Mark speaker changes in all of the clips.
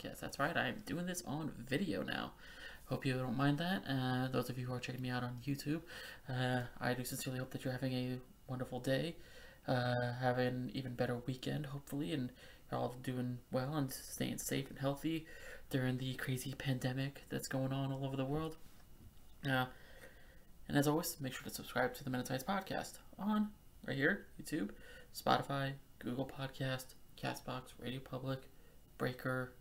Speaker 1: podcast. That's right, I'm doing this on video now. Hope you don't mind that. Uh, those of you who are checking me out on YouTube, uh, I do sincerely hope that you're having a wonderful day, uh, having an even better weekend, hopefully, and you're all doing well and staying safe and healthy during the crazy pandemic that's going on all over the world. Uh, and as always, make sure to subscribe to the in podcast on right here, YouTube, Spotify, Google Podcast, Castbox, Radio Public, Breaker,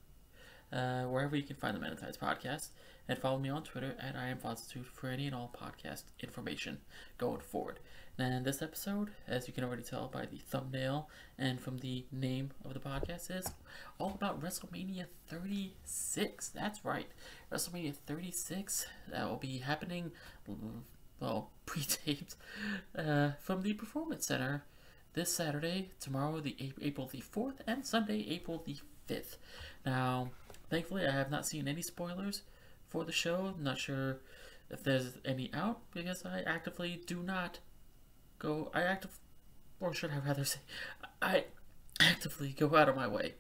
Speaker 1: uh, wherever you can find the Tights podcast. And follow me on Twitter at I am Fozzitude for any and all podcast information going forward. And this episode, as you can already tell by the thumbnail and from the name of the podcast, is all about WrestleMania 36. That's right, WrestleMania 36. That will be happening, well, pre-taped uh, from the Performance Center this Saturday, tomorrow, the April the 4th, and Sunday, April the 5th. Now, thankfully, I have not seen any spoilers for the show. I'm not sure if there's any out because I actively do not go. I active, or should I rather say, I actively go out of my way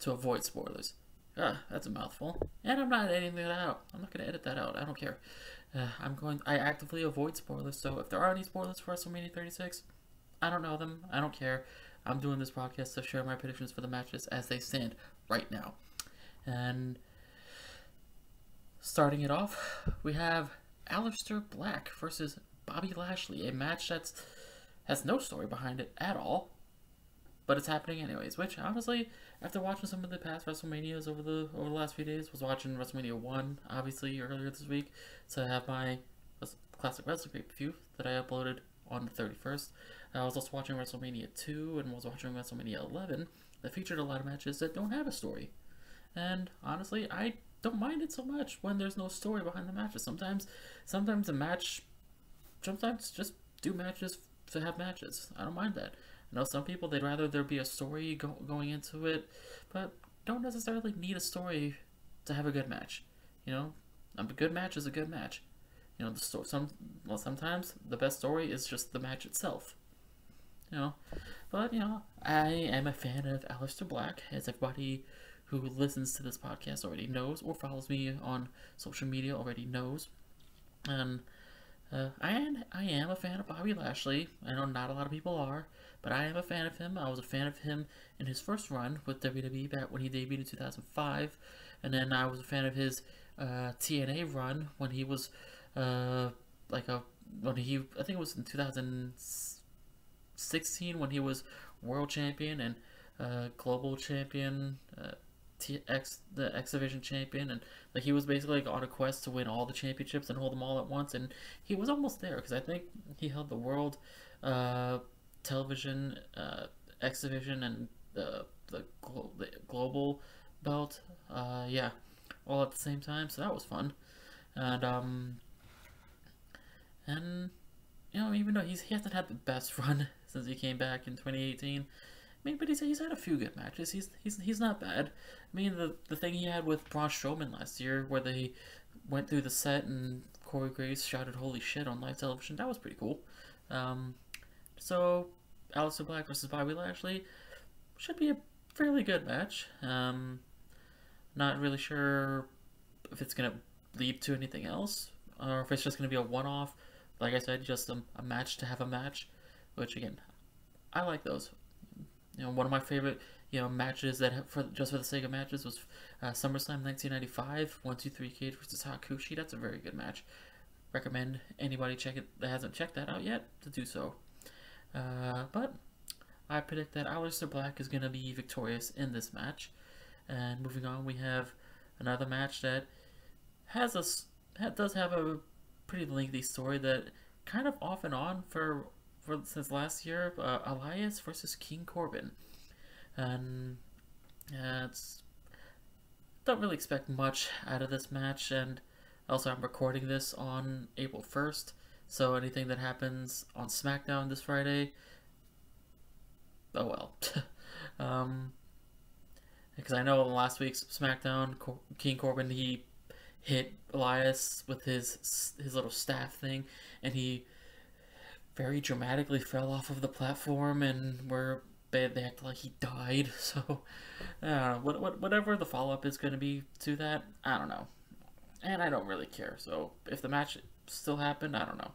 Speaker 1: to avoid spoilers. Ah, that's a mouthful. And I'm not editing that out. I'm not gonna edit that out. I don't care. Uh, I'm going. I actively avoid spoilers. So if there are any spoilers for WrestleMania 36, I don't know them. I don't care. I'm doing this podcast to share my predictions for the matches as they stand right now. And starting it off, we have Aleister Black versus Bobby Lashley, a match that's has no story behind it at all, but it's happening anyways. Which honestly, after watching some of the past WrestleManias over the over the last few days, was watching WrestleMania one obviously earlier this week, I have my classic wrestling pay per view that I uploaded on the 31st. I was also watching WrestleMania 2 and was watching WrestleMania 11 that featured a lot of matches that don't have a story. And honestly, I don't mind it so much when there's no story behind the matches. Sometimes, sometimes a match, sometimes just do matches to have matches. I don't mind that. I know some people they'd rather there be a story go, going into it, but don't necessarily need a story to have a good match. You know, a good match is a good match. You know, the story. Some well, sometimes the best story is just the match itself. You know, but you know, I am a fan of Aleister Black, as everybody who listens to this podcast already knows, or follows me on social media already knows. And uh, I am I am a fan of Bobby Lashley. I know not a lot of people are, but I am a fan of him. I was a fan of him in his first run with WWE back when he debuted in 2005, and then I was a fan of his uh, TNA run when he was uh, like a when he I think it was in 2016 when he was world champion and uh, global champion, uh, TX the X Division champion, and like he was basically like on a quest to win all the championships and hold them all at once, and he was almost there because I think he held the world uh, television uh, X Division and the the, glo- the global belt, uh, yeah, all at the same time, so that was fun, and um, and you know even though he's he hasn't had the best run since he came back in 2018. Mean, but he's, he's had a few good matches. He's he's he's not bad. I mean, the the thing he had with Braun Strowman last year, where they went through the set and Corey Graves shouted "Holy shit" on live television, that was pretty cool. Um, so, Aleister Black versus Bobby Lashley should be a fairly good match. Um, not really sure if it's gonna lead to anything else, or if it's just gonna be a one-off. Like I said, just a, a match to have a match, which again, I like those. You know, one of my favorite you know matches that for just for the sake of matches was uh, SummerSlam 1995, one two three Cage versus Hakushi. That's a very good match. Recommend anybody check it that hasn't checked that out yet to do so. Uh, but I predict that Aleister Black is gonna be victorious in this match. And moving on, we have another match that has a does have a pretty lengthy story that kind of off and on for for since last year, uh, Elias versus King Corbin, and uh, it's don't really expect much out of this match. And also, I'm recording this on April 1st, so anything that happens on SmackDown this Friday, oh well. um, because I know in last week's SmackDown, Cor- King Corbin he hit Elias with his his little staff thing, and he very dramatically fell off of the platform and where they, they act like he died. So, uh, what, what, whatever the follow up is going to be to that, I don't know. And I don't really care. So, if the match still happened, I don't know.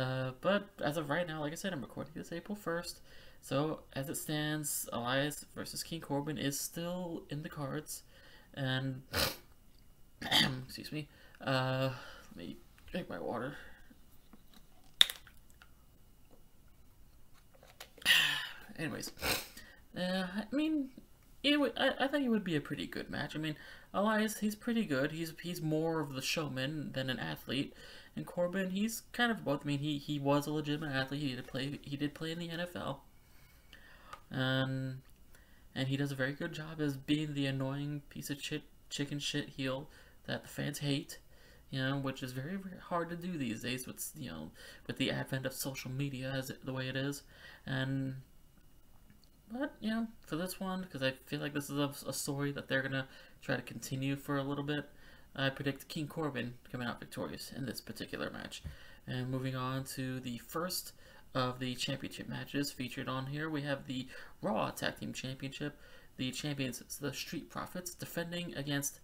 Speaker 1: Uh, but as of right now, like I said, I'm recording this April 1st. So, as it stands, Elias versus King Corbin is still in the cards. And, excuse me, uh, let me drink my water. Anyways, uh, I mean, it I, I think it would be a pretty good match. I mean, Elias, he's pretty good. He's he's more of the showman than an athlete. And Corbin, he's kind of both. I mean, he, he was a legitimate athlete. He did play he did play in the NFL. Um, and he does a very good job as being the annoying piece of shit, chicken shit heel that the fans hate. You know, which is very, very hard to do these days with you know with the advent of social media as it, the way it is. And but, you know, for this one, because I feel like this is a, a, story that they're to try to continue for a little bit, I predict King Corbin coming out victorious in this particular match. And moving on to the first of the championship matches featured on here, we have the Raw Tag Team Championship. The champions, the Street Profits, defending against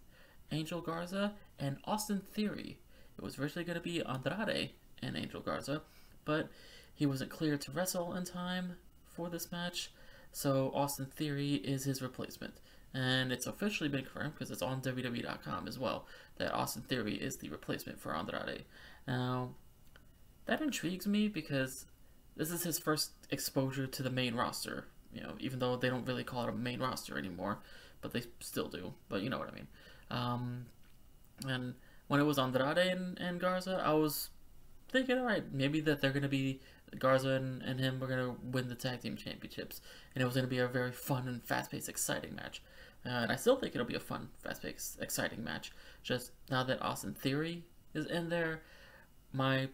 Speaker 1: Angel Garza and Austin Theory. It was originally going to be Andrade and Angel Garza, but he wasn't clear to wrestle in time for this match. So Austin Theory is his replacement. And it's officially been confirmed because it's on WWE.com as well that Austin Theory is the replacement for Andrade. Now, that intrigues me because this is his first exposure to the main roster. You know, even though they don't really call it a main roster anymore, but they still do. But you know what I mean. Um, and when it was Andrade and, and Garza, I was thinking, all right, maybe that they're going to be Garza and, and him were going to win the tag team championships, and it was going to be a very fun and fast-paced, exciting match. Uh, and I still think it'll be a fun, fast-paced, exciting match. Just now that Austin Theory is in there, my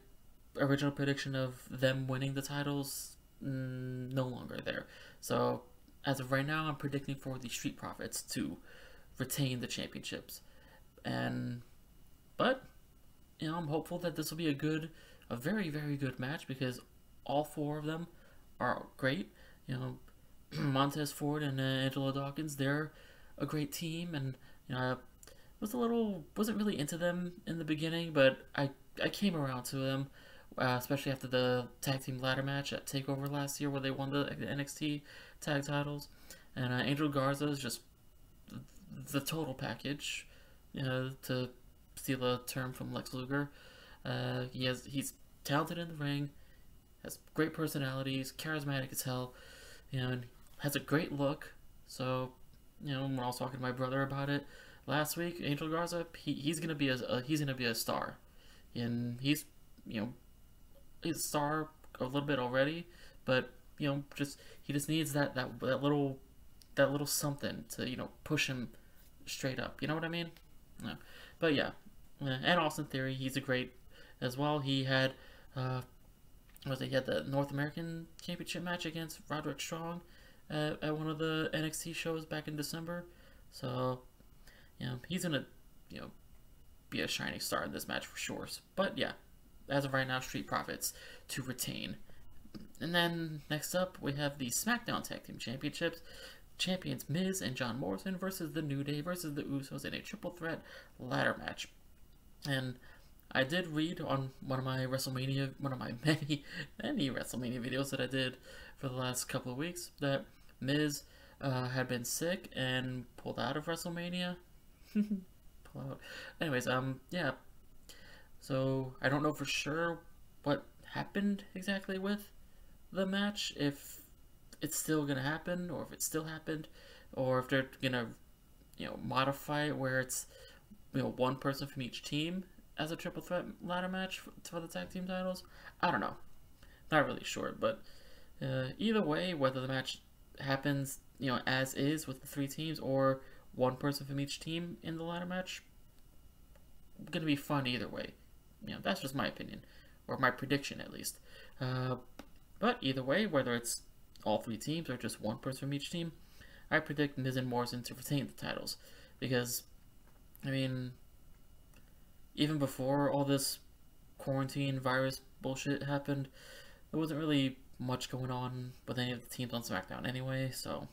Speaker 1: original prediction of them winning the titles mm, no longer there. So as of right now, I'm predicting for the Street Profits to retain the championships, and but you know I'm hopeful that this will be a good, a very very good match because all four of them are great. You know, Montez Ford and uh, Angelo Dawkins, they're a great team, and you know, I was a little wasn't really into them in the beginning, but I I came around to them, uh, especially after the tag team ladder match at Takeover last year, where they won the NXT tag titles, and uh, Angel Garza is just the total package, you know, to steal a term from Lex Luger. Uh, he has he's talented in the ring has great personalities, charismatic as hell, you know, and has a great look. So, you know, when I was talking to my brother about it last week, Angel Garza, he, he's gonna be a, a he's gonna be a star, and he's you know he's a star a little bit already, but you know just he just needs that that that little that little something to you know push him straight up. You know what I mean? Yeah. But yeah, and Austin Theory, he's a great as well. He had uh, was he had the North American Championship match against Roderick Strong at, at one of the NXT shows back in December. So, you know, he's gonna, you know, be a shining star in this match for sure. But yeah, as of right now, Street Profits to retain. And then next up, we have the SmackDown Tag Team Championships. Champions Miz and John Morrison versus the New Day versus the Usos in a triple threat ladder match. And I did read on one of my WrestleMania, one of my many, many WrestleMania videos that I did for the last couple of weeks that Miz uh, had been sick and pulled out of WrestleMania. Pull out. Anyways, um, yeah. So I don't know for sure what happened exactly with the match. If it's still gonna happen, or if it still happened, or if they're gonna, you know, modify it where it's, you know, one person from each team as a triple threat ladder match for, for the tag team titles. I don't know. Not really sure, but uh, either way, whether the match happens, you know, as is with the three teams or one person from each team in the ladder match, gonna be fun either way. You know, that's just my opinion, or my prediction at least. Uh, but either way, whether it's all three teams or just one person from each team, I predict Miz and Morrison to retain the titles because, I mean, even before all this quarantine virus bullshit happened, there wasn't really much going on with any of the teams on SmackDown anyway, so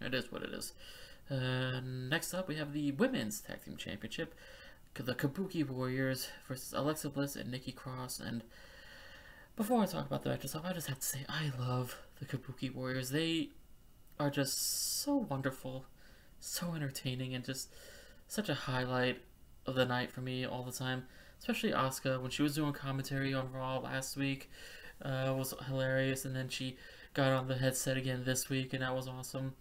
Speaker 1: it is what it is. Uh, next up, we have the Women's Tag Team Championship. The Kabuki Warriors versus Alexa Bliss and Nikki Cross. And before I talk about the match itself, I just have to say I love the Kabuki Warriors. They are just so wonderful, so entertaining, and just such a highlight of the night for me all the time. Especially Asuka when she was doing commentary on Raw last week uh, was hilarious, and then she got on the headset again this week, and that was awesome.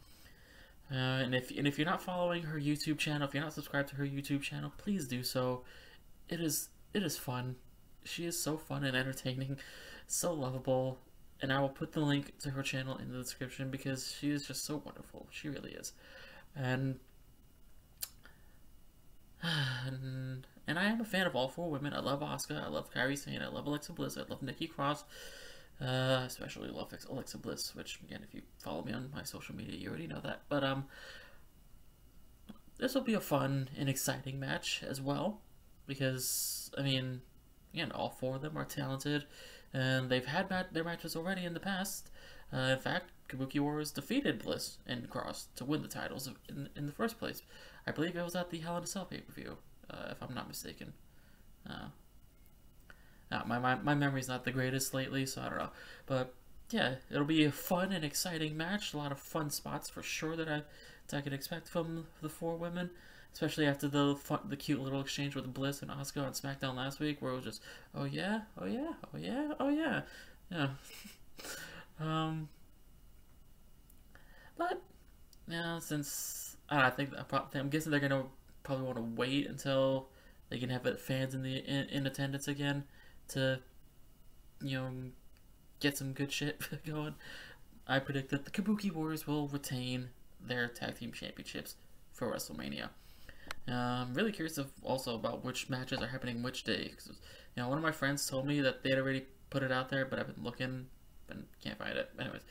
Speaker 1: Uh, and if and if you're not following her YouTube channel, if you're not subscribed to her YouTube channel, please do so. It is it is fun. She is so fun and entertaining, so lovable, and I will put the link to her channel in the description because she is just so wonderful. She really is, and and, and I am a fan of all four women. I love Asuka, I love Kairi Sane, I love Alexa Bliss, I love Nikki Cross, uh, especially love Alexa Bliss, which again, if you follow me on my social media, you already know that. But um, this will be a fun and exciting match as well, because I mean, again, all four of them are talented, and they've had mat- their matches already in the past. Uh, in fact, Kabuki Warriors defeated Bliss and Cross to win the titles in, in the first place. I believe it was at the Hell in a Cell pay-per-view, uh, if I'm not mistaken. Uh, uh, my, my, my memory's not the greatest lately, so I don't know. But yeah, it'll be a fun and exciting match. A lot of fun spots for sure that I, that I could expect from the four women. Especially after the fun, the cute little exchange with Bliss and Asuka on SmackDown last week, where it was just, oh yeah, oh yeah, oh yeah, oh yeah, yeah. um, but yeah, since I think I'm guessing they're gonna probably want to wait until they can have fans in the in, in attendance again to, you know, get some good shit going, I predict that the Kabuki Warriors will retain their tag team championships for WrestleMania. Uh, I'm really curious of also about which matches are happening which day. Cause, you know, one of my friends told me that they had already put it out there, but I've been looking and can't find it. Anyways,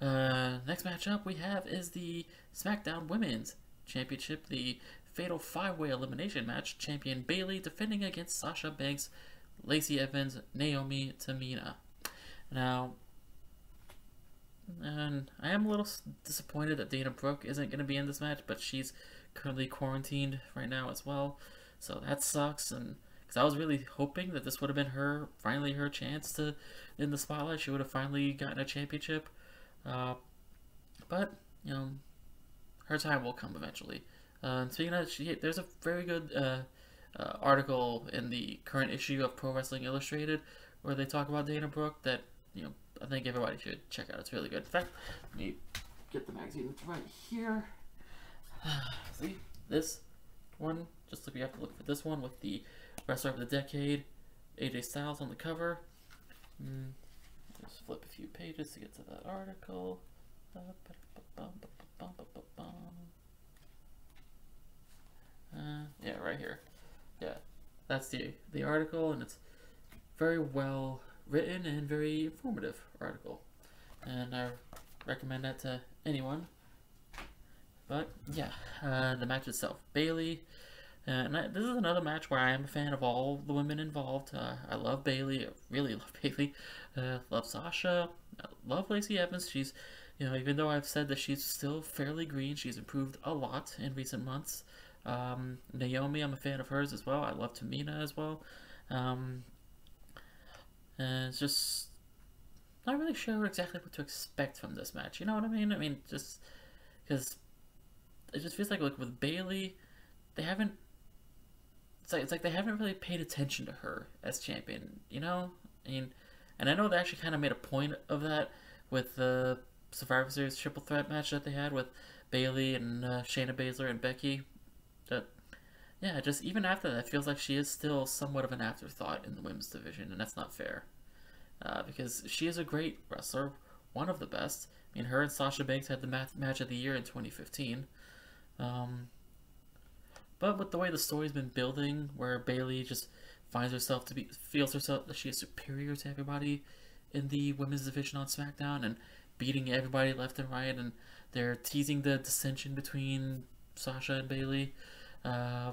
Speaker 1: uh, next matchup we have is the SmackDown Women's Championship, the Fatal Five Way Elimination match. Champion Bayley defending against Sasha Banks Lacey Evans, Naomi, Tamina. Now, and I am a little disappointed that Dana Brooke isn't going to be in this match, but she's currently quarantined right now as well, so that sucks. And because I was really hoping that this would have been her, finally her chance to in the spotlight, she would have finally gotten a championship. Uh, but you know, her time will come eventually. Uh, speaking of, she, there's a very good uh, uh, article in the current issue of Pro Wrestling Illustrated where they talk about Dana Brooke that, you know, I think everybody should check out. It's really good. In fact, let me get the magazine right here. See, this one, just like we have to look for this one with the Wrestler of the Decade, AJ Styles on the cover. Mm, just flip a few pages to get to that article. Uh, yeah, right here yeah, that's the the article, and it's very well written and very informative article, and I recommend that to anyone. But yeah, uh, the match itself, Bayley. and I, this is another match where I am a fan of all the women involved. Uh, I love Bayley. I really love Bayley. Uh, love Sasha, I love Lacey Evans. She's, you know, even though I've said that she's still fairly green, she's improved a lot in recent months. Um, Naomi, I'm a fan of hers as well. I love Tamina as well. Um, and it's just not really sure exactly what to expect from this match. You know what I mean? I mean, just because it just feels like like with Bayley, they haven't. It's like it's like they haven't really paid attention to her as champion. You know, I mean, and I know they actually kind of made a point of that with the Survivor Series triple threat match that they had with Bayley and uh, Shayna Baszler and Becky but yeah, just even after that, feels like she is still somewhat of an afterthought in the women's division, and that's not fair. Uh, because she is a great wrestler, one of the best. I mean, her and Sasha Banks had the match, match of the year in 2015. Um, but with the way the story's been building, where Bayley just finds herself to be feels herself that she is superior to everybody in the women's division on SmackDown and beating everybody left and right, and they're teasing the dissension between Sasha and Bayley. Uh,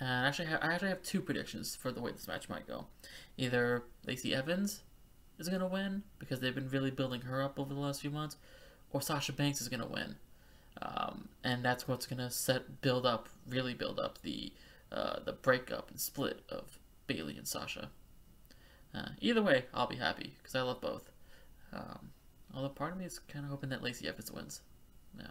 Speaker 1: and actually, I actually have two predictions for the way this match might go. Either Lacey Evans is going to win because they've been really building her up over the last few months, or Sasha Banks is going to win. Um, and that's what's going to set build up, really build up the uh, the breakup and split of Bayley and Sasha. Uh, either way, I'll be happy because I love both. Um, although part of me is kind of hoping that Lacey Evans wins. Yeah.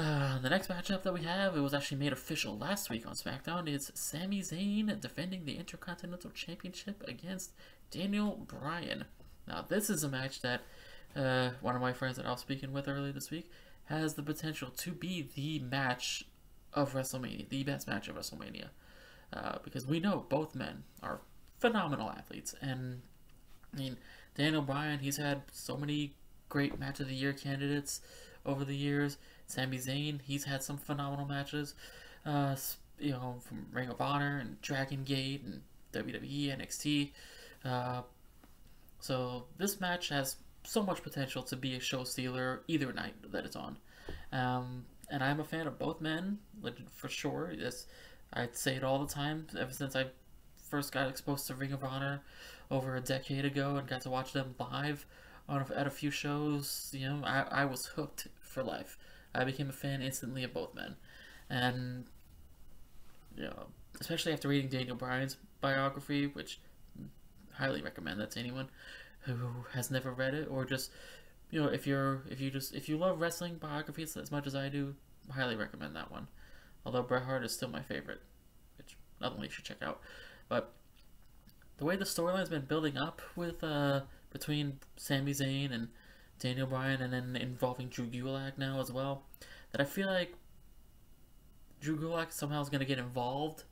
Speaker 1: Uh, the next matchup that we have, it was actually made official last week on SmackDown. It's Sami Zayn defending the Intercontinental Championship against Daniel Bryan. Now, this is a match that uh, one of my friends that I was speaking with earlier this week has the potential to be the match of WrestleMania, the best match of WrestleMania. Uh, because we know both men are phenomenal athletes. And, I mean, Daniel Bryan, he's had so many great match of the year candidates over the years. Sami Zayn, he's had some phenomenal matches, uh, you know, from Ring of Honor and Dragon Gate and WWE, NXT. Uh, so this match has so much potential to be a show stealer either night that it's on. Um, and I'm a fan of both men, for sure. Yes, I'd say it all the time ever since I first got exposed to Ring of Honor over a decade ago and got to watch them live on at a few shows. You know, I, I was hooked for life. I became a fan instantly of both men, and you know, especially after reading Daniel Bryan's biography, which highly recommend that to anyone who has never read it or just you know if you're if you just if you love wrestling biographies as much as I do, highly recommend that one. Although Bret Hart is still my favorite, which another one you should check out. But the way the storyline's been building up with uh between Sami Zayn and Daniel Bryan and then involving Drew Gulak now as well, that I feel like Drew Gulak somehow is going to get involved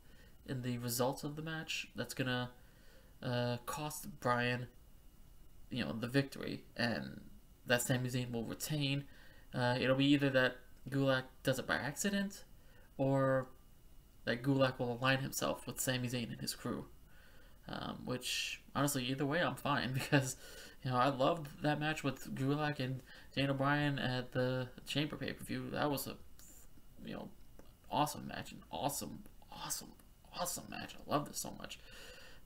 Speaker 1: in the results of the match. That's going to uh, cost Bryan, you know, the victory, and that Sami Zayn will retain. Uh, it'll be either that Gulak does it by accident, or that Gulak will align himself with Sami Zayn and his crew. Um, which honestly, either way, I'm fine because you know I loved that match with Gulak and Daniel Bryan at the Chamber pay per view. That was a you know awesome match, an awesome, awesome, awesome match. I love this so much.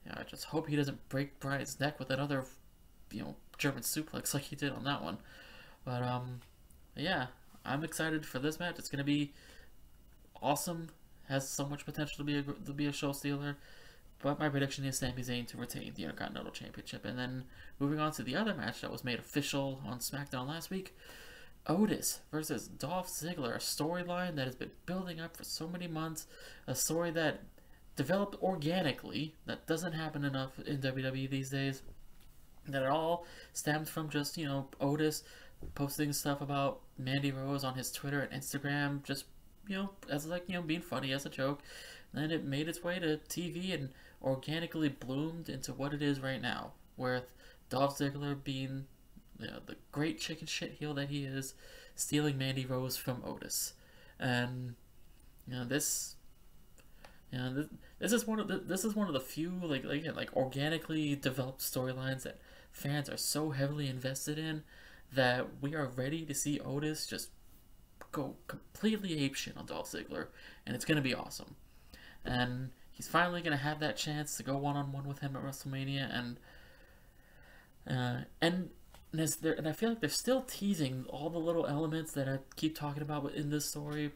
Speaker 1: You know, I just hope he doesn't break Bryan's neck with another you know German suplex like he did on that one. But um, yeah, I'm excited for this match. It's gonna be awesome. Has so much potential to be a to be a show stealer. But my prediction is Sami Zayn to retain the Intercontinental Championship. And then moving on to the other match that was made official on SmackDown last week Otis versus Dolph Ziggler, a storyline that has been building up for so many months, a story that developed organically, that doesn't happen enough in WWE these days, that it all stems from just, you know, Otis posting stuff about Mandy Rose on his Twitter and Instagram, just, you know, as like, you know, being funny as a joke. And then it made its way to TV and organically bloomed into what it is right now, with Dolph Ziggler being you know, the great chicken shit heel that he is, stealing Mandy Rose from Otis, and you know this. You know, this, this is one of the this is one of the few like like like organically developed storylines that fans are so heavily invested in that we are ready to see Otis just go completely apeshit on Dolph Ziggler, and it's gonna be awesome. And he's finally gonna have that chance to go one on one with him at WrestleMania, and uh, and and, there, and I feel like they're still teasing all the little elements that I keep talking about in this story,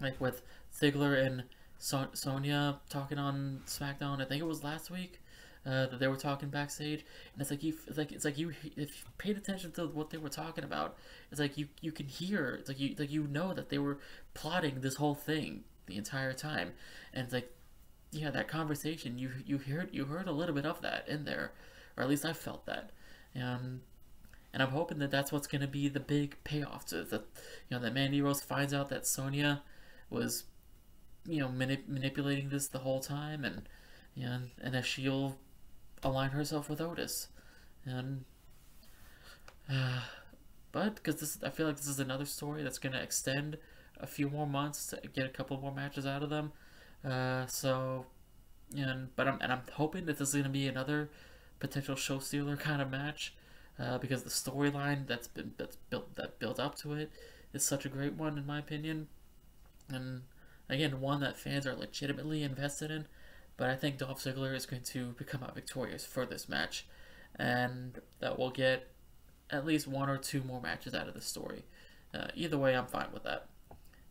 Speaker 1: like with Ziggler and so- Sonya talking on SmackDown. I think it was last week uh, that they were talking backstage, and it's like you, it's like it's like you, if you paid attention to what they were talking about, it's like you you can hear, it's like you like you know that they were plotting this whole thing the entire time, and it's like, yeah, that conversation you you heard you heard a little bit of that in there, or at least I felt that, and and I'm hoping that that's what's going to be the big payoff to that. You know, that Mandy Rose finds out that Sonya was, you know, manip- manipulating this the whole time, and know, and that she'll align herself with Otis, and. Uh, but because this, I feel like this is another story that's going to extend a few more months to get a couple more matches out of them. Uh, so, and but I'm and I'm hoping that this is going to be another potential show stealer kind of match uh, because the storyline that's been that's built that built up to it is such a great one in my opinion, and again one that fans are legitimately invested in. But I think Dolph Ziggler is going to become out victorious for this match, and that we'll get at least one or two more matches out of the story. Uh, either way, I'm fine with that.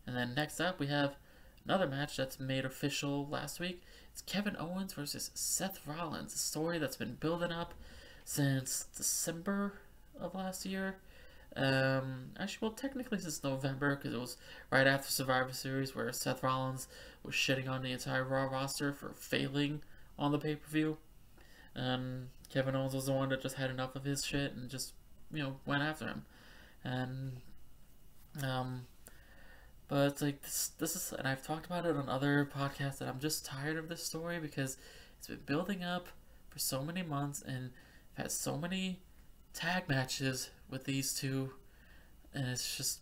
Speaker 1: And then next up, we have another match that's made official last week. It's Kevin Owens versus Seth Rollins, a story that's been building up since December of last year. Um, actually, well, technically since November, because it was right after Survivor Series where Seth Rollins was shitting on the entire Raw roster for failing on the pay per view. Um, Kevin Owens was the one that just had enough of his shit and just, you know, went after him. And, um, but it's like this, this is, and I've talked about it on other podcasts that I'm just tired of this story because it's been building up for so many months and I've had so many tag matches with these two, and it's just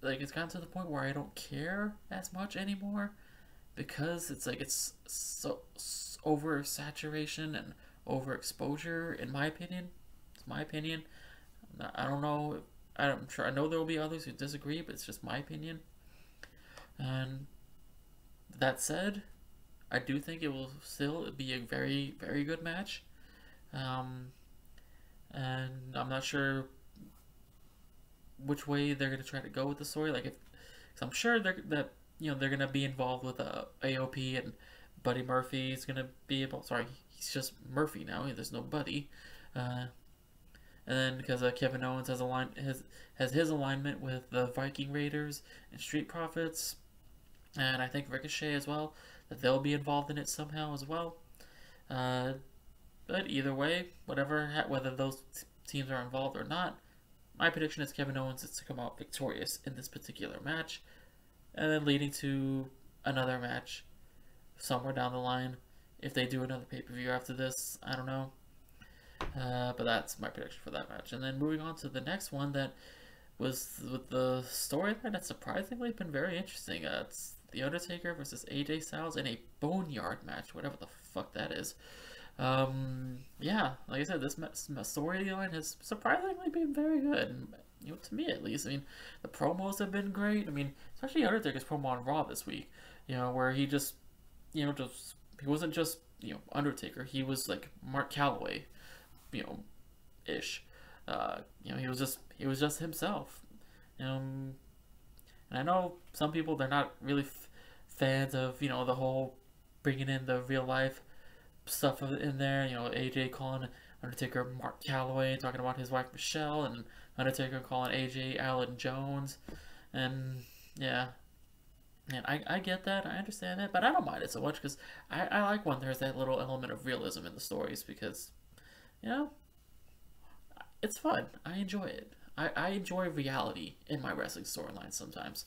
Speaker 1: like it's gotten to the point where I don't care as much anymore because it's like it's so, so oversaturation and overexposure in my opinion. It's my opinion. I don't know. I'm sure I know there will be others who disagree, but it's just my opinion. And that said, I do think it will still be a very, very good match. Um, and I'm not sure which way they're gonna try to go with the story. Like, if cause I'm sure they're that you know they're gonna be involved with uh, AOP and Buddy Murphy is gonna be able. Sorry, he's just Murphy now. There's no Buddy. Uh, and then because uh, Kevin Owens has line his has his alignment with the Viking Raiders and Street Profits, and I think Ricochet as well, that they'll be involved in it somehow as well. Uh, but either way, whatever whether those teams are involved or not, my prediction is Kevin Owens is to come out victorious in this particular match, and then leading to another match somewhere down the line. If they do another pay per view after this, I don't know. Uh, but that's my prediction for that match. And then moving on to the next one that was with the storyline that's surprisingly been very interesting. Uh, it's The Undertaker versus AJ Styles in a Boneyard match, whatever the fuck that is. Um, yeah, like I said, this storyline has surprisingly been very good. You know, to me at least. I mean, the promos have been great. I mean, especially Undertaker's promo on Raw this week. You know, where he just, you know, just he wasn't just you know Undertaker. He was like Mark Calaway, you know, ish. Uh, you know, he was just he was just himself. Um, and I know some people they're not really fans of you know the whole bringing in the real life stuff in there. You know, AJ calling Undertaker Mark Calaway, talking about his wife Michelle, and Undertaker calling AJ Alan Jones, and yeah. And I, I get that, I understand that, but I don't mind it so much because I, I like when there's that little element of realism in the stories because, you know, it's fun. I enjoy it. I, I enjoy reality in my wrestling storyline sometimes.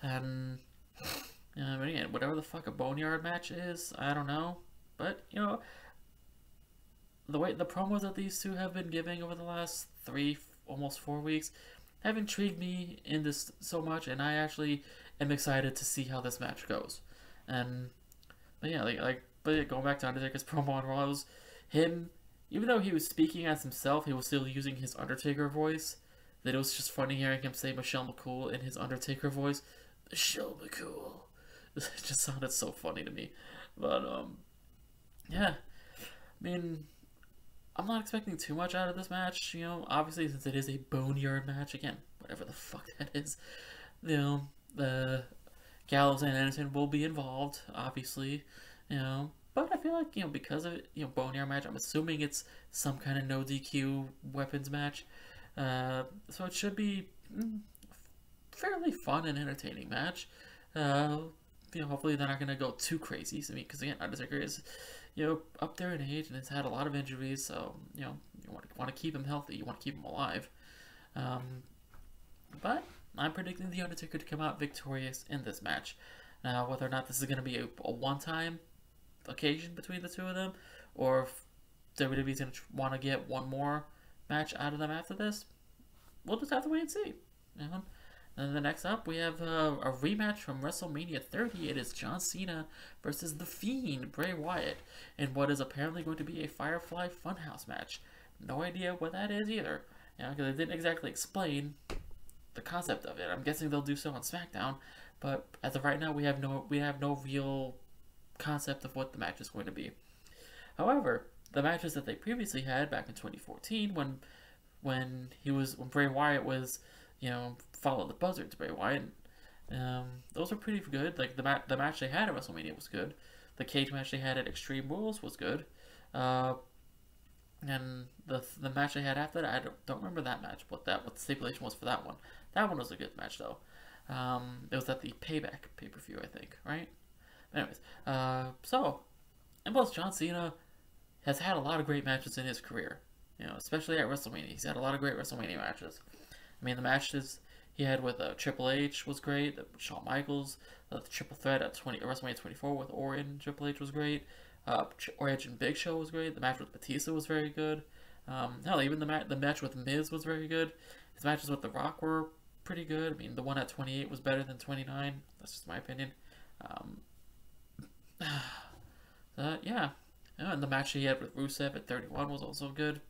Speaker 1: And, uh, but again, whatever the fuck a boneyard match is, I don't know. But, you know, the way the promos that these two have been giving over the last three, almost four weeks, have intrigued me in this so much, and I actually am excited to see how this match goes. And, but yeah, like, like but yeah, going back to Undertaker's promo on Raw, was him, even though he was speaking as himself, he was still using his Undertaker voice. That it was just funny hearing him say Michelle McCool in his Undertaker voice. Michelle McCool. It just sounded so funny to me. But, um, yeah, I mean, I'm not expecting too much out of this match. You know, obviously since it is a boneyard match, again, whatever the fuck that is, you know, the Gallows and Anderson will be involved, obviously, you know. But I feel like you know because of you know, boneyard match. I'm assuming it's some kind of no DQ weapons match, uh, so it should be mm, fairly fun and entertaining match. Uh, you know, hopefully they're not gonna go too crazy. I mean, because again, Undertaker is you know, up there in age and has had a lot of injuries, so, you know, you want to, want to keep him healthy, you want to keep him alive. Um, but I'm predicting The Undertaker to come out victorious in this match. Now, whether or not this is going to be a, a one-time occasion between the two of them, or if WWE's going to want to get one more match out of them after this, we'll just have to wait and see. Know? And the next up, we have uh, a rematch from WrestleMania 30. It is John Cena versus The Fiend, Bray Wyatt, in what is apparently going to be a Firefly Funhouse match. No idea what that is either, you know, because they didn't exactly explain the concept of it. I'm guessing they'll do so on SmackDown, but as of right now, we have no we have no real concept of what the match is going to be. However, the matches that they previously had back in 2014 when when he was when Bray Wyatt was you know follow the buzzer to Bray Wyatt. Um, those were pretty good. Like the ma- the match they had at WrestleMania was good. The cage match they had at Extreme Rules was good. Uh, and the the match they had after that, I don't, don't remember that match. What that what the stipulation was for that one. That one was a good match though. Um, it was at the Payback pay per view, I think, right? Anyways, uh, so and plus John Cena has had a lot of great matches in his career. You know, especially at WrestleMania, he's had a lot of great WrestleMania matches. I mean, the matches he had with uh, Triple H was great. The Shawn Michaels, uh, the triple threat at 20 WrestleMania 24 with Orton Triple H was great. Uh, and Big Show was great. The match with Batista was very good. Um, hell, even the ma- the match with Miz was very good. His matches with The Rock were pretty good. I mean, the one at 28 was better than 29. That's just my opinion. Um, uh, yeah. And the match he had with Rusev at 31 was also good.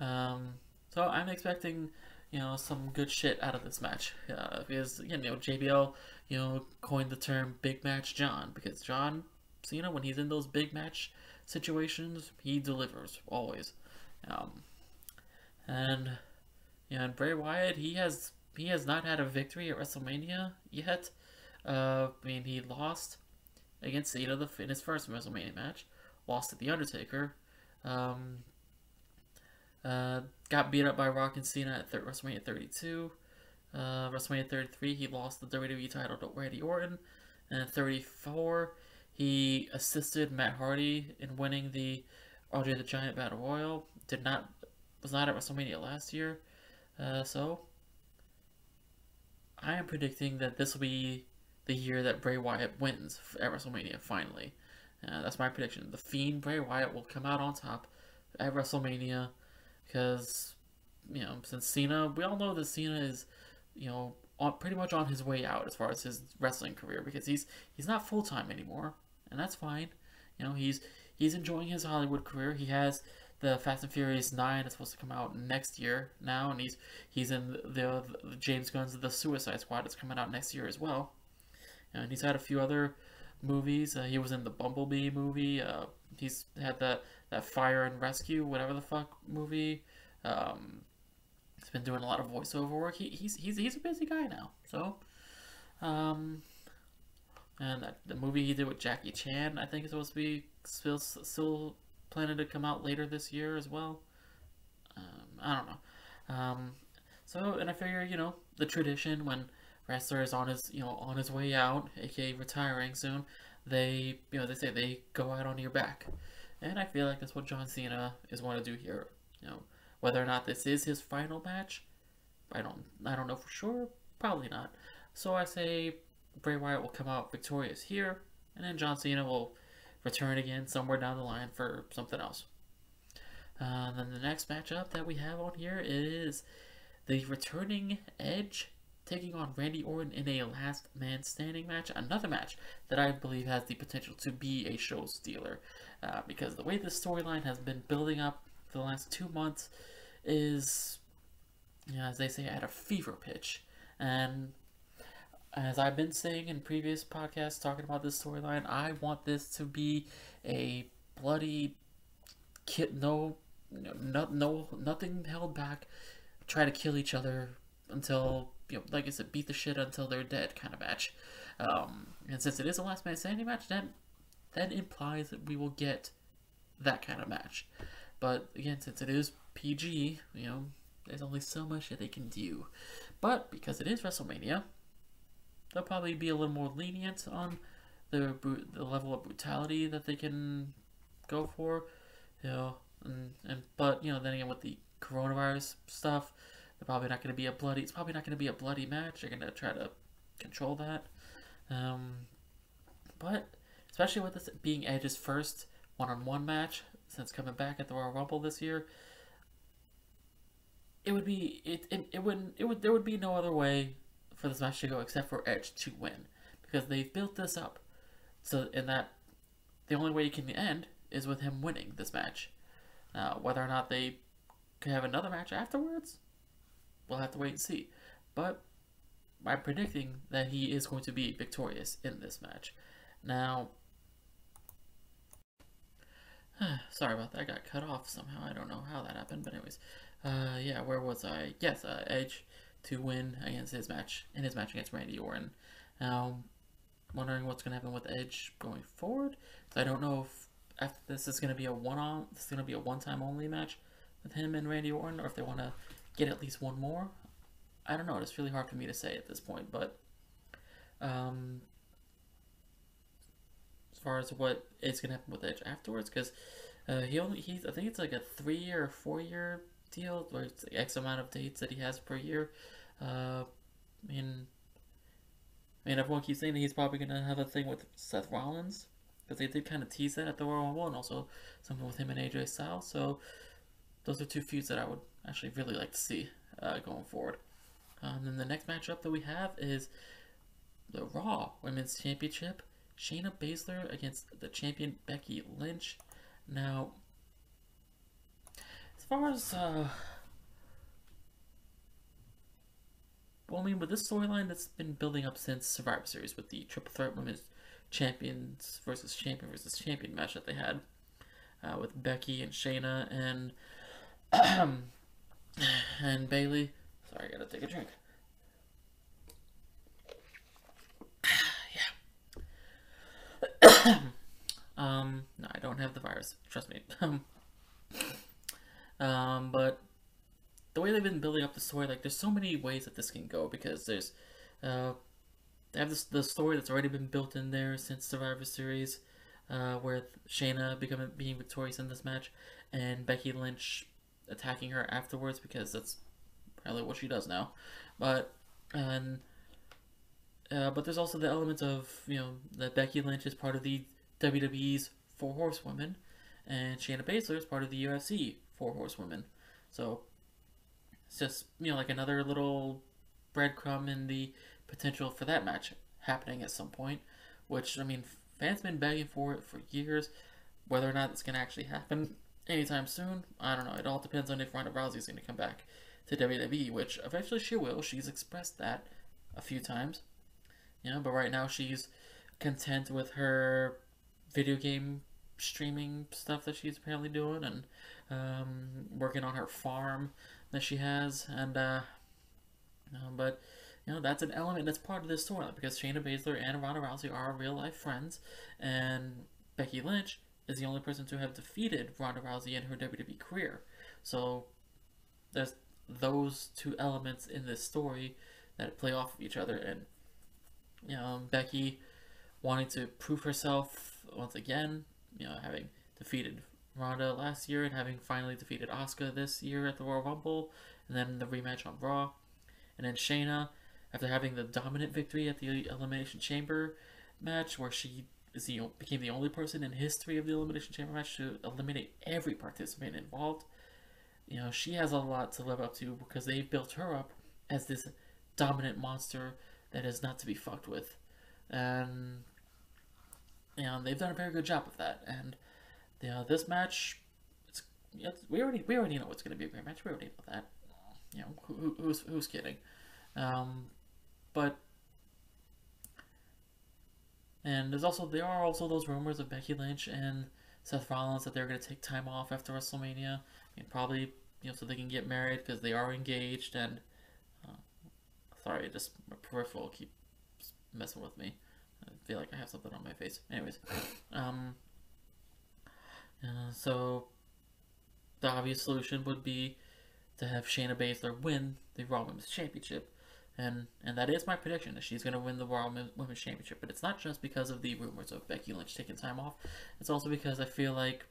Speaker 1: Um, so I'm expecting, you know, some good shit out of this match. Uh, because, you know, JBL, you know, coined the term Big Match John. Because John Cena, when he's in those big match situations, he delivers, always. Um, and, you know, and Bray Wyatt, he has he has not had a victory at WrestleMania yet. Uh, I mean, he lost against Cena the, in his first WrestleMania match, lost to The Undertaker, um, uh, got beat up by Rock and Cena at th- WrestleMania 32. Uh, WrestleMania 33, he lost the WWE title to Randy Orton. And at 34, he assisted Matt Hardy in winning the Andre the Giant Battle Royal. Did not was not at WrestleMania last year. Uh, so I am predicting that this will be the year that Bray Wyatt wins at WrestleMania finally. Uh, that's my prediction. The Fiend Bray Wyatt will come out on top at WrestleMania because you know since Cena, we all know that Cena is you know on, pretty much on his way out as far as his wrestling career because he's he's not full time anymore, and that's fine. You know he's he's enjoying his Hollywood career. He has the Fast and Furious Nine is supposed to come out next year now, and he's he's in the, the James Gunn's The Suicide Squad that's coming out next year as well. And he's had a few other movies. Uh, he was in the Bumblebee movie. Uh, he's had that that Fire and Rescue, whatever the fuck movie. Um, he's been doing a lot of voiceover work. He, he's he's he's a busy guy now. So, um, and that, the movie he did with Jackie Chan, I think is supposed to be still still planning to come out later this year as well. Um, I don't know. Um, so, and I figure you know the tradition when wrestler is on his you know on his way out, aka retiring soon, they you know they say they go out on your back, and I feel like that's what John Cena is going to do here. You know whether or not this is his final match, I don't I don't know for sure. Probably not. So I say Bray Wyatt will come out victorious here, and then John Cena will return again somewhere down the line for something else. Uh, then the next matchup that we have on here is the returning Edge taking on Randy Orton in a last man standing match. Another match that I believe has the potential to be a show stealer. Uh, because the way this storyline has been building up for the last two months is, you know, as they say, at a fever pitch. And as I've been saying in previous podcasts talking about this storyline, I want this to be a bloody kid, no, no, no, nothing held back. Try to kill each other until you know, like I said, beat the shit until they're dead kind of match. Um, and since it is a last man standing match, that that implies that we will get that kind of match. But again, since it is PG, you know, there's only so much that they can do. But because it is WrestleMania, they'll probably be a little more lenient on the the level of brutality that they can go for. You know, and, and but you know, then again with the coronavirus stuff, they're probably not going to be a bloody. It's probably not going to be a bloody match. They're going to try to control that. Um, but especially with this being Edge's first one-on-one match since coming back at the Royal Rumble this year, it would be it it, it wouldn't it would there would be no other way for this match to go except for Edge to win because they've built this up so in that the only way it can end is with him winning this match. Now, whether or not they can have another match afterwards, we'll have to wait and see. But I'm predicting that he is going to be victorious in this match. Now, sorry about that. I got cut off somehow. I don't know how that happened, but anyways, uh, yeah, where was I? Yes, uh, Edge to win against his match in his match against Randy Orton. Now, wondering what's gonna happen with Edge going forward. I don't know if after this is gonna be a one on. This is gonna be a one time only match with him and Randy Orton, or if they want to get at least one more. I don't know. It's really hard for me to say at this point, but um, as far as what is gonna happen with Edge afterwards, because uh, he only he's I think it's like a three year or four year deal where it's like X amount of dates that he has per year. Uh, I mean, I mean everyone keeps saying that he's probably gonna have a thing with Seth Rollins because they did kind of tease that at the Royal Rumble and also something with him and AJ Styles. So those are two feuds that I would actually really like to see uh, going forward. Um, then the next matchup that we have is the Raw Women's Championship. Shayna Baszler against the champion Becky Lynch. Now, as far as uh, well, I mean, with this storyline that's been building up since Survivor Series with the Triple Threat Women's Champions versus Champion versus Champion match that they had uh, with Becky and Shayna and and Bayley, Sorry, I gotta take a drink. yeah. um, no, I don't have the virus. Trust me. um, but the way they've been building up the story, like, there's so many ways that this can go because there's, uh, they have this the story that's already been built in there since Survivor Series, uh, with Shayna becoming being victorious in this match, and Becky Lynch attacking her afterwards because that's probably what she does now. But and uh, but there's also the element of you know that Becky Lynch is part of the WWE's Four Horsewomen, and Shayna Baszler is part of the UFC Four Horsewomen. So it's just you know like another little breadcrumb in the potential for that match happening at some point. Which I mean, fans been begging for it for years. Whether or not it's gonna actually happen anytime soon, I don't know. It all depends on if Ronda Rousey is gonna come back to WWE, which eventually she will. She's expressed that a few times. You know, but right now she's content with her video game streaming stuff that she's apparently doing and um, working on her farm that she has. And, uh, you know, but, you know, that's an element that's part of this storyline because Shayna Baszler and Ronda Rousey are real life friends. And Becky Lynch is the only person to have defeated Ronda Rousey in her WWE career. So there's those two elements in this story that play off of each other and you know Becky wanting to prove herself once again you know having defeated Ronda last year and having finally defeated Asuka this year at the Royal Rumble and then the rematch on Raw and then Shayna after having the dominant victory at the Elimination Chamber match where she is the, became the only person in history of the Elimination Chamber match to eliminate every participant involved you know, she has a lot to live up to because they built her up as this dominant monster that is not to be fucked with. And, you know, they've done a very good job of that. And, you know, this match, it's, it's we already we already know it's going to be a great match. We already know that. You know, who, who's, who's kidding? Um, but, and there's also, there are also those rumors of Becky Lynch and Seth Rollins that they're going to take time off after WrestleMania. Mean, probably you know so they can get married because they are engaged. And uh, sorry, just my peripheral keep messing with me. I feel like I have something on my face. Anyways, um, uh, so the obvious solution would be to have Shayna Baszler win the Raw Women's Championship and and that is my prediction that she's going to win the Raw Women's Championship. But it's not just because of the rumors of Becky Lynch taking time off. It's also because I feel like,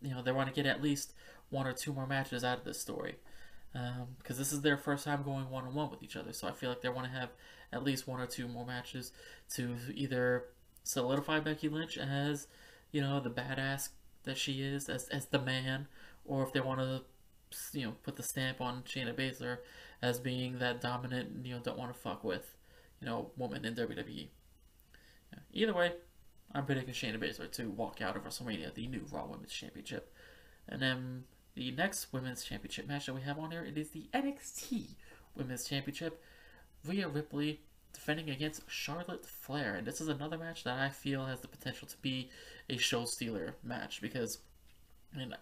Speaker 1: you know, they want to get at least one or two more matches out of this story, because um, this is their first time going one on one with each other. So I feel like they want to have at least one or two more matches to either solidify Becky Lynch as, you know, the badass that she is, as as the man, or if they want to, you know, put the stamp on Shayna Baszler as being that dominant, you know, don't want to fuck with, you know, woman in WWE. Yeah. Either way, I'm predicting Shayna Baszler to walk out of WrestleMania, the new Raw Women's Championship. And then the next Women's Championship match that we have on here, it is the NXT Women's Championship. Rhea Ripley defending against Charlotte Flair. And this is another match that I feel has the potential to be a show stealer match because And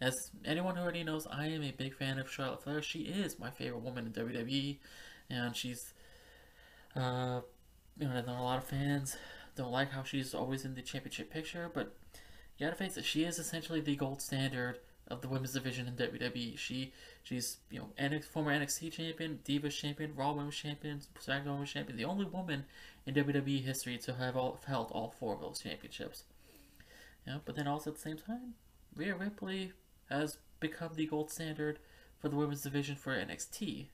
Speaker 1: as anyone who already knows, I am a big fan of Charlotte Flair. She is my favorite woman in WWE, and she's, uh, you know, a lot of fans don't like how she's always in the championship picture, but you gotta face it, she is essentially the gold standard of the women's division in WWE. She she's you know former NXT champion, Divas champion, Raw Women's champion, SmackDown Women's champion, the only woman in WWE history to have all, held all four of those championships. Yeah, but then also at the same time, Rhea Ripley has become the gold standard for the women's division for NXT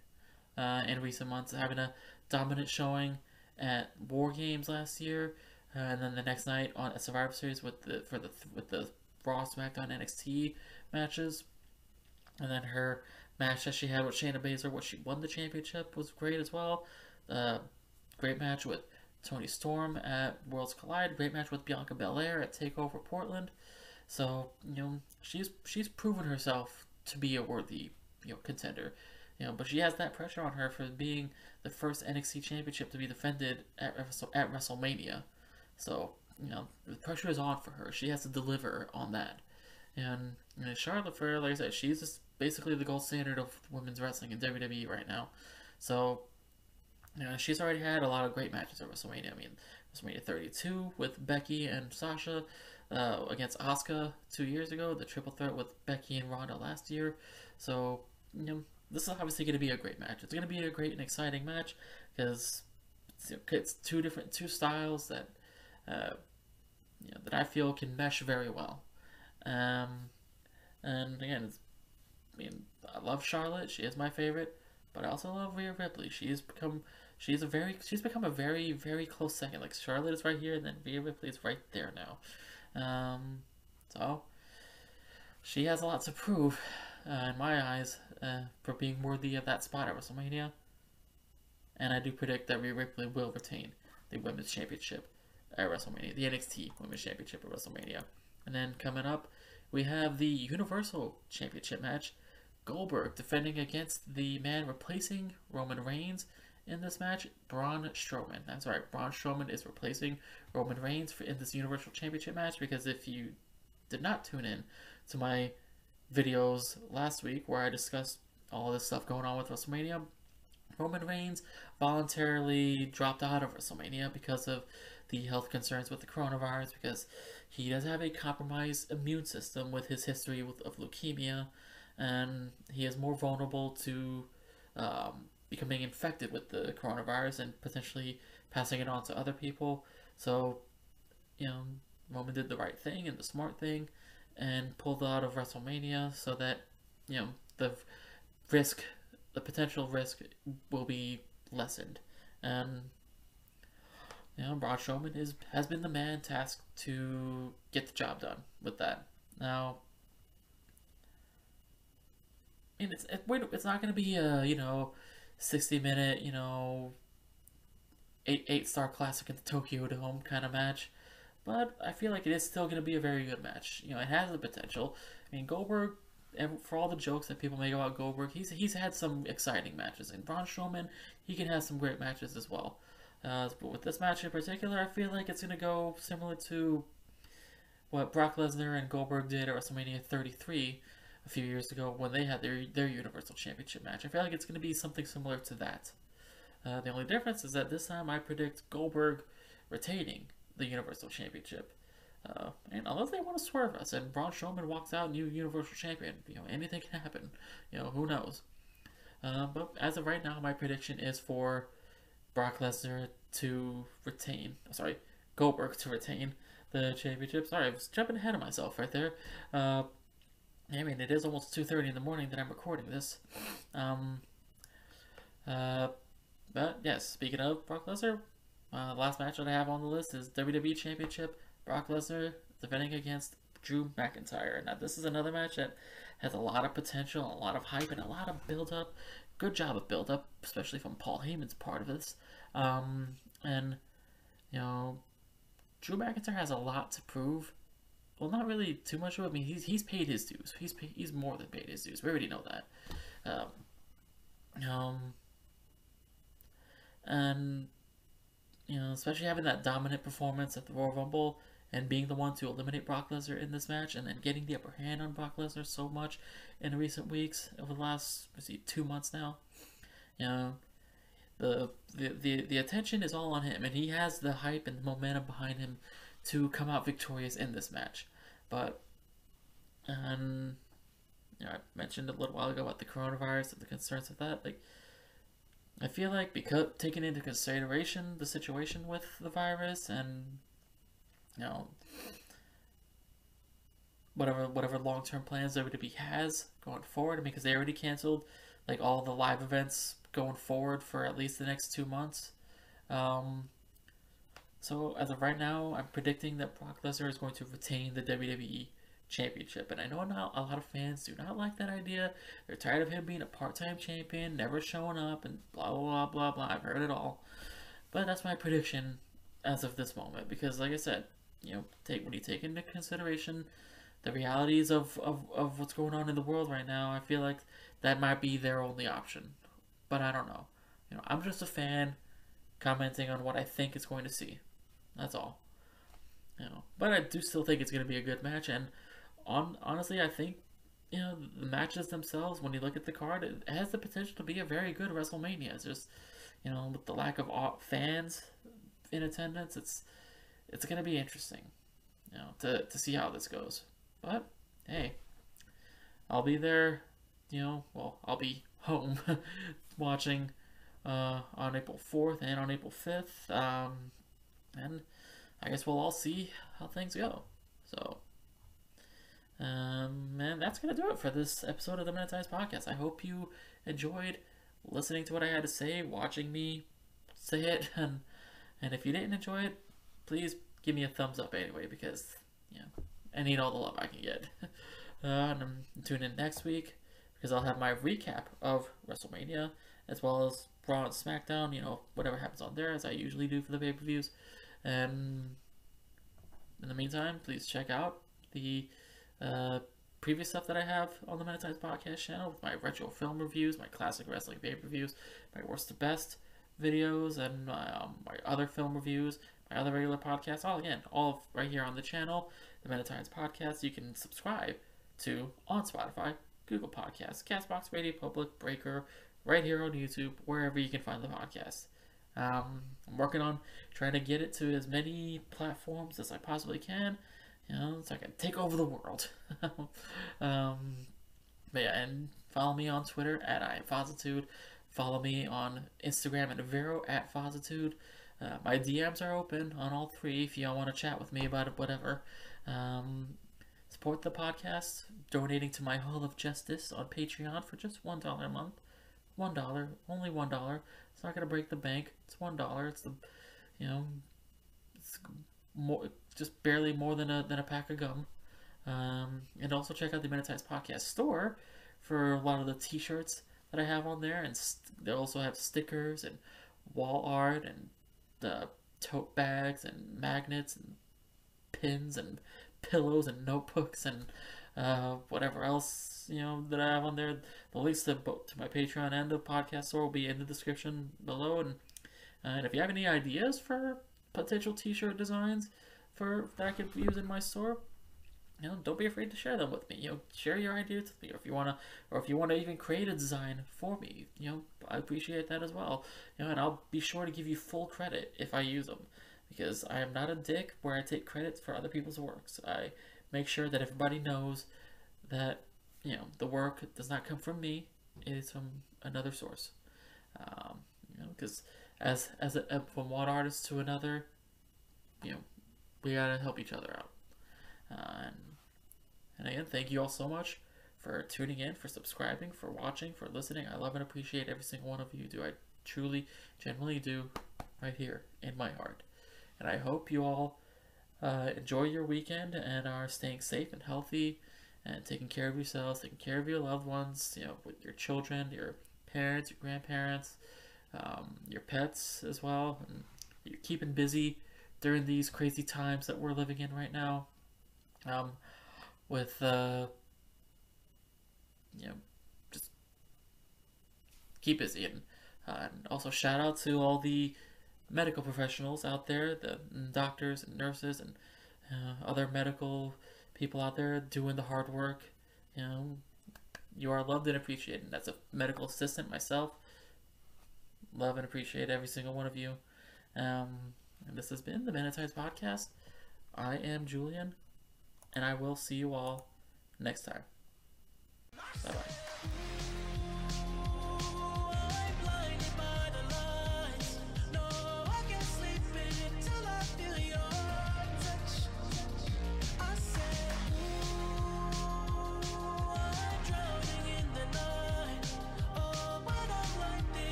Speaker 1: uh, in recent months, having a dominant showing at War Games last year, uh, and then the next night on a Survivor Series with the for the with the Raw, SmackDown, NXT matches, and then her match that she had with Shayna Baszler, what she won the championship, was great as well. Uh, great match with Toni Storm at Worlds Collide. Great match with Bianca Belair at Takeover Portland. So you know she's she's proven herself to be a worthy you know contender. You know, but she has that pressure on her for being the first NXT championship to be defended at at WrestleMania. So you know the pressure is on for her. She has to deliver on that. And you know, Charlotte Flair, like I said, she's just basically the gold standard of women's wrestling in WWE right now. So you know, she's already had a lot of great matches at WrestleMania. I mean, WrestleMania 32 with Becky and Sasha uh, against Asuka two years ago, the triple threat with Becky and Ronda last year. So, you know, this is obviously going to be a great match. It's going to be a great and exciting match because it's, it's, two different two styles that uh, you know, that I feel can mesh very well. Um, and again, I mean, I love Charlotte. She is my favorite, but I also love Rhea Ripley. She has become she's a very she's become a very very close second. Like Charlotte is right here, and then Rhea Ripley is right there now. Um, so she has a lot to prove uh, in my eyes uh, for being worthy of that spot at WrestleMania. And I do predict that Rhea Ripley will retain the Women's Championship at WrestleMania, the NXT Women's Championship at WrestleMania. And then coming up, we have the Universal Championship match. Goldberg defending against the man replacing Roman Reigns in this match, Braun Strowman. That's right, Braun Strowman is replacing Roman Reigns in this Universal Championship match because if you did not tune in to my videos last week where I discussed all this stuff going on with WrestleMania, Roman Reigns voluntarily dropped out of WrestleMania because of the health concerns with the coronavirus because he does have a compromised immune system with his history with, of leukemia and he is more vulnerable to um, becoming infected with the coronavirus and potentially passing it on to other people. So, you know, Roman did the right thing and the smart thing and pulled out of WrestleMania so that, you know, the risk, the potential risk will be lessened. And, you know, Braun Strowman is, has been the man tasked to get the job done with that. Now, I mean, it's, it, it's not going to be a, you know, 60 minute, you know, eight eight star classic at the Tokyo Dome kind of match. But I feel like it is still going to be a very good match. You know, it has the potential. I mean, Goldberg, for all the jokes that people make about Goldberg, he's he's had some exciting matches. And Braun Strowman, he can have some great matches as well. Uh, but with this match in particular, I feel like it's going to go similar to what Brock Lesnar and Goldberg did at WrestleMania 33 a few years ago when they had their their Universal Championship match. I feel like it's going to be something similar to that. Uh, the only difference is that this time I predict Goldberg retaining the Universal Championship. Uh, and unless they want to swerve us and Braun Strowman walks out new Universal Champion, you know, anything can happen. You know, who knows? Uh, but as of right now, my prediction is for Brock Lesnar to retain. Sorry, Goldberg to retain the championship. Sorry, I was jumping ahead of myself right there. Uh, I mean, it is almost 2.30 in the morning that I'm recording this. Um, uh, but, yes, speaking of Brock Lesnar, uh, the last match that I have on the list is WWE Championship, Brock Lesnar defending against Drew McIntyre. Now, this is another match that has a lot of potential, a lot of hype, and a lot of build-up. Good job of build-up, especially from Paul Heyman's part of this. Um, and, you know, Drew McIntyre has a lot to prove well, not really too much of it. I mean, he's he's paid his dues. He's paid, he's more than paid his dues. We already know that. Um, um, and you know, especially having that dominant performance at the Royal Rumble and being the one to eliminate Brock Lesnar in this match, and then getting the upper hand on Brock Lesnar so much in the recent weeks over the last see, two months now. You know, the, the the the attention is all on him, and he has the hype and the momentum behind him to come out victorious in this match. But, um, you know, I mentioned a little while ago about the coronavirus and the concerns of that. Like, I feel like because taking into consideration the situation with the virus and you know whatever whatever long term plans WWE has going forward. I mean, because they already canceled like all the live events going forward for at least the next two months. Um, so as of right now, I'm predicting that Brock Lesnar is going to retain the WWE Championship, and I know not a lot of fans do not like that idea. They're tired of him being a part-time champion, never showing up, and blah blah blah blah blah. I've heard it all, but that's my prediction as of this moment because, like I said, you know, take when you take into consideration the realities of, of, of what's going on in the world right now, I feel like that might be their only option. But I don't know. You know, I'm just a fan commenting on what I think it's going to see. That's all. You know, but I do still think it's going to be a good match, and on honestly, I think you know the matches themselves. When you look at the card, it has the potential to be a very good WrestleMania. It's just you know with the lack of fans in attendance, it's it's going to be interesting. You know to to see how this goes. But hey, I'll be there. You know, well, I'll be home watching uh, on April 4th and on April 5th. Um, and I guess we'll all see how things go. So, um, and that's to do it for this episode of the Men In Tights Podcast. I hope you enjoyed listening to what I had to say, watching me say it, and and if you didn't enjoy it, please give me a thumbs up anyway, because, yeah, I need all the love I can get. Uh, and I'm tune in next week because I'll have my recap of WrestleMania as well as Raw and SmackDown. You know, whatever happens on there, as I usually do for the pay per views. And in the meantime, please check out the uh, previous stuff that I have on the Men In Tights Podcast channel with my retro film reviews, my classic wrestling pay per views, my worst to best videos, and my, um, my other film reviews, my other regular podcasts. All again, all right here on the channel the Meta podcast, you can subscribe to on Spotify, Google Podcasts, Castbox, Radio Public, Breaker, right here on YouTube, wherever you can find the podcast. Um, I'm working on trying to get it to as many platforms as I possibly can, you know, so I can take over the world. um, but yeah, and follow me on Twitter at I am Follow me on Instagram at Vero at Fozzitude. Uh, my DMs are open on all three if you all want to chat with me about it, whatever. Um, support the podcast, donating to my Hall of Justice on Patreon for just one dollar a month. One dollar, only one dollar. It's not gonna break the bank. It's one dollar. It's the, you know, it's more, just barely more than a than a pack of gum. Um, and also check out the Men In Tights Podcast store for a lot of the T-shirts that I have on there, and st- they also have stickers and wall art and the tote bags and magnets and pins and pillows and notebooks and uh, whatever else you know that I have on there. The links to both to my Patreon and the podcast store will be in the description below. And uh, and if you have any ideas for potential T-shirt designs for that I could use in my store, you know, don't be afraid to share them with me. You know, share your ideas with me, or if you wanna, or if you wanna even create a design for me, you know, I appreciate that as well. You know, and I'll be sure to give you full credit if I use them because I am not a dick where I take credit for other people's works. I make sure that everybody knows that you know the work does not come from me; it is from another source. Um, you know, because as as a, from one artist to another, you know, we gotta help each other out. Uh, and and again, thank you all so much for tuning in, for subscribing, for watching, for listening. I love and appreciate every single one of you. Do I truly, genuinely do, right here in my heart. And I hope you all uh, enjoy your weekend and are staying safe and healthy and taking care of yourselves, taking care of your loved ones, you know, with your children, your parents, your grandparents, um, your pets as well. And you're keeping busy during these crazy times that we're living in right now. Um, with, uh, you know, just keep busy. And, uh, and also shout out to all the medical professionals out there, the doctors and nurses and uh, other medical people out there doing the hard work. You know, you are loved and appreciated. As a medical assistant myself, love and appreciate every single one of you. Um, and this has been the Men In Tights Podcast. I am Julian, and I will see you all next time. Bye bye.